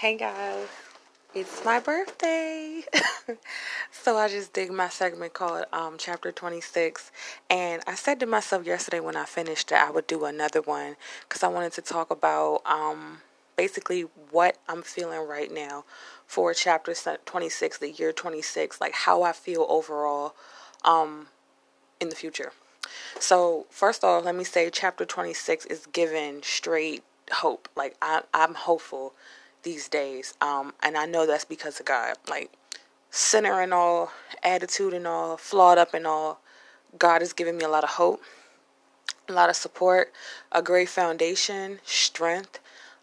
Hey guys, it's my birthday. so I just did my segment called um, Chapter 26. And I said to myself yesterday when I finished that I would do another one because I wanted to talk about um, basically what I'm feeling right now for Chapter 26, the year 26, like how I feel overall um, in the future. So, first off, let me say Chapter 26 is given straight hope. Like, I, I'm hopeful these days. Um, and I know that's because of God. Like sinner and all, attitude and all, flawed up and all, God has given me a lot of hope, a lot of support, a great foundation, strength,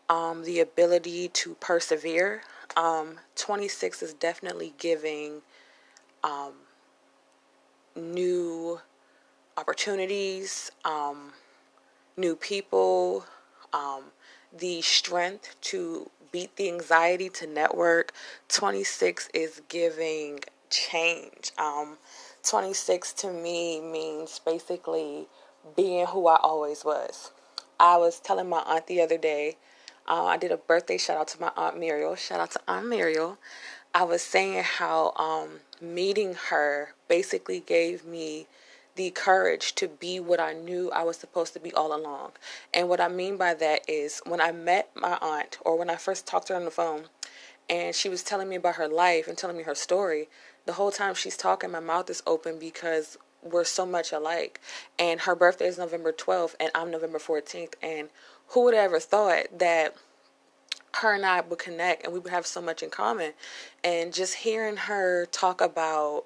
um, the ability to persevere. Um, 26 is definitely giving um, new opportunities, um, new people, um, the strength to beat the anxiety to network. 26 is giving change. Um, 26 to me means basically being who I always was. I was telling my aunt the other day, uh, I did a birthday shout out to my aunt Muriel. Shout out to Aunt Muriel. I was saying how um, meeting her basically gave me the courage to be what I knew I was supposed to be all along. And what I mean by that is when I met my aunt or when I first talked to her on the phone and she was telling me about her life and telling me her story, the whole time she's talking, my mouth is open because we're so much alike. And her birthday is November 12th and I'm November 14th. And who would have ever thought that her and I would connect and we would have so much in common? And just hearing her talk about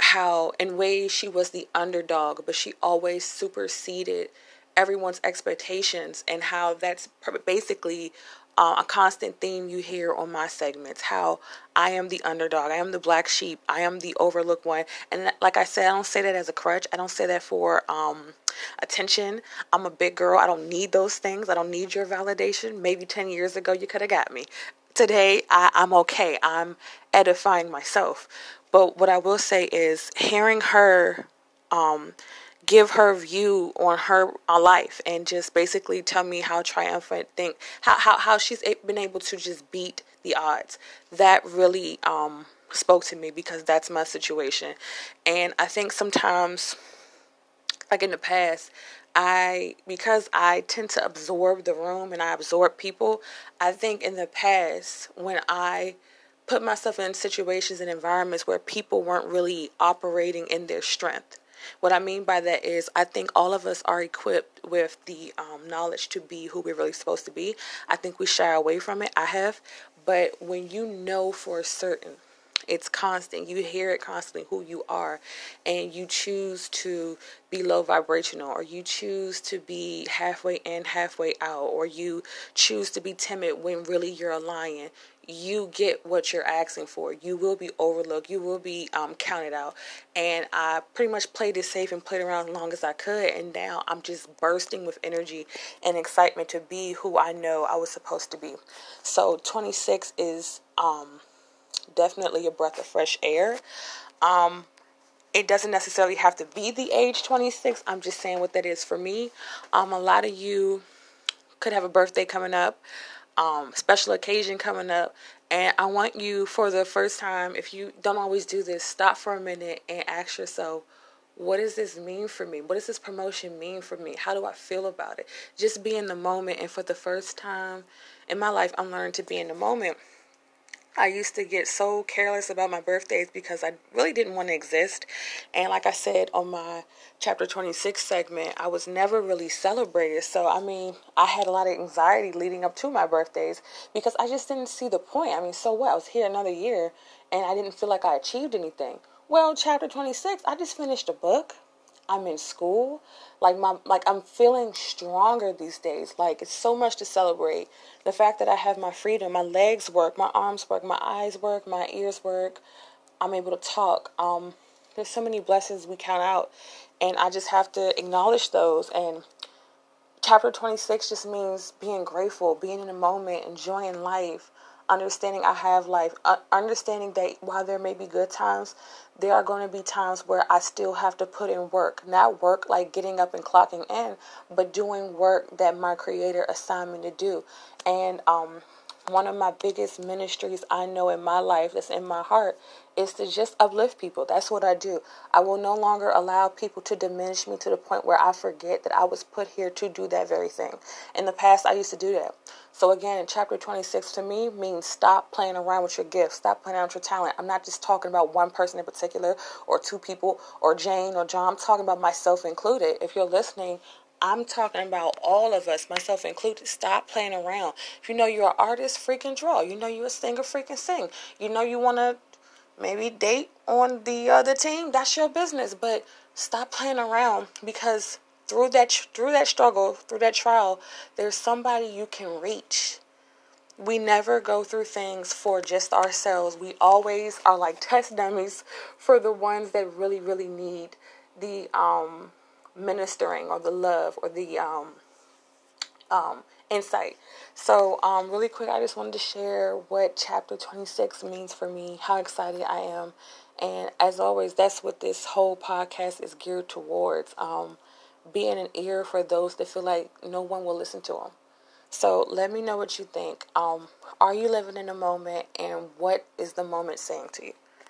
how in ways she was the underdog, but she always superseded everyone's expectations, and how that's basically uh, a constant theme you hear on my segments. How I am the underdog, I am the black sheep, I am the overlooked one, and like I said, I don't say that as a crutch. I don't say that for um, attention. I'm a big girl. I don't need those things. I don't need your validation. Maybe ten years ago you could have got me. Today I, I'm okay. I'm edifying myself. But what I will say is hearing her um, give her view on her uh, life and just basically tell me how triumphant think how, how, how she's been able to just beat the odds that really um, spoke to me because that's my situation. And i think sometimes like in the past i because i tend to absorb the room and i absorb people i think in the past when i put myself in situations and environments where people weren't really operating in their strength. What I mean by that is, I think all of us are equipped with the um, knowledge to be who we're really supposed to be. I think we shy away from it. I have. But when you know for certain it's constant. You hear it constantly who you are, and you choose to be low vibrational, or you choose to be halfway in, halfway out, or you choose to be timid when really you're a lion. You get what you're asking for. You will be overlooked. You will be um, counted out. And I pretty much played it safe and played around as long as I could. And now I'm just bursting with energy and excitement to be who I know I was supposed to be. So 26 is um, definitely a breath of fresh air. Um, it doesn't necessarily have to be the age 26. I'm just saying what that is for me. Um, a lot of you could have a birthday coming up, um, special occasion coming up, and I want you for the first time, if you don't always do this, stop for a minute and ask yourself, what does this mean for me? What does this promotion mean for me? How do I feel about it? Just be in the moment, and for the first time in my life, I'm learning to be in the moment. I used to get so careless about my birthdays because I really didn't want to exist. And like I said on my chapter 26 segment, I was never really celebrated. So, I mean, I had a lot of anxiety leading up to my birthdays because I just didn't see the point. I mean, so what? I was here another year and I didn't feel like I achieved anything. Well, chapter 26, I just finished a book. I'm in school. Like my like I'm feeling stronger these days. Like it's so much to celebrate. The fact that I have my freedom, my legs work, my arms work, my eyes work, my ears work. I'm able to talk. Um there's so many blessings we count out and I just have to acknowledge those and chapter 26 just means being grateful, being in the moment, enjoying life, understanding I have life, uh, understanding that while there may be good times, there are going to be times where I still have to put in work. Not work like getting up and clocking in, but doing work that my creator assigned me to do. And um, one of my biggest ministries I know in my life that's in my heart is to just uplift people. That's what I do. I will no longer allow people to diminish me to the point where I forget that I was put here to do that very thing. In the past, I used to do that. So, again, chapter 26 to me means stop playing around with your gifts, stop playing around with your talent. I'm not just talking about one person in particular or two people or Jane or John. I'm talking about myself included. If you're listening, I'm talking about all of us, myself included. Stop playing around. If you know you're an artist, freaking draw. You know you're a singer, freaking sing. You know you want to maybe date on the other team. That's your business. But stop playing around because through that through that struggle, through that trial, there's somebody you can reach. We never go through things for just ourselves. We always are like test dummies for the ones that really, really need the um ministering or the love or the um, um, insight. So, um, really quick, I just wanted to share what chapter 26 means for me, how excited I am. And as always, that's what this whole podcast is geared towards um, being an ear for those that feel like no one will listen to them. So, let me know what you think. Um, are you living in a moment, and what is the moment saying to you?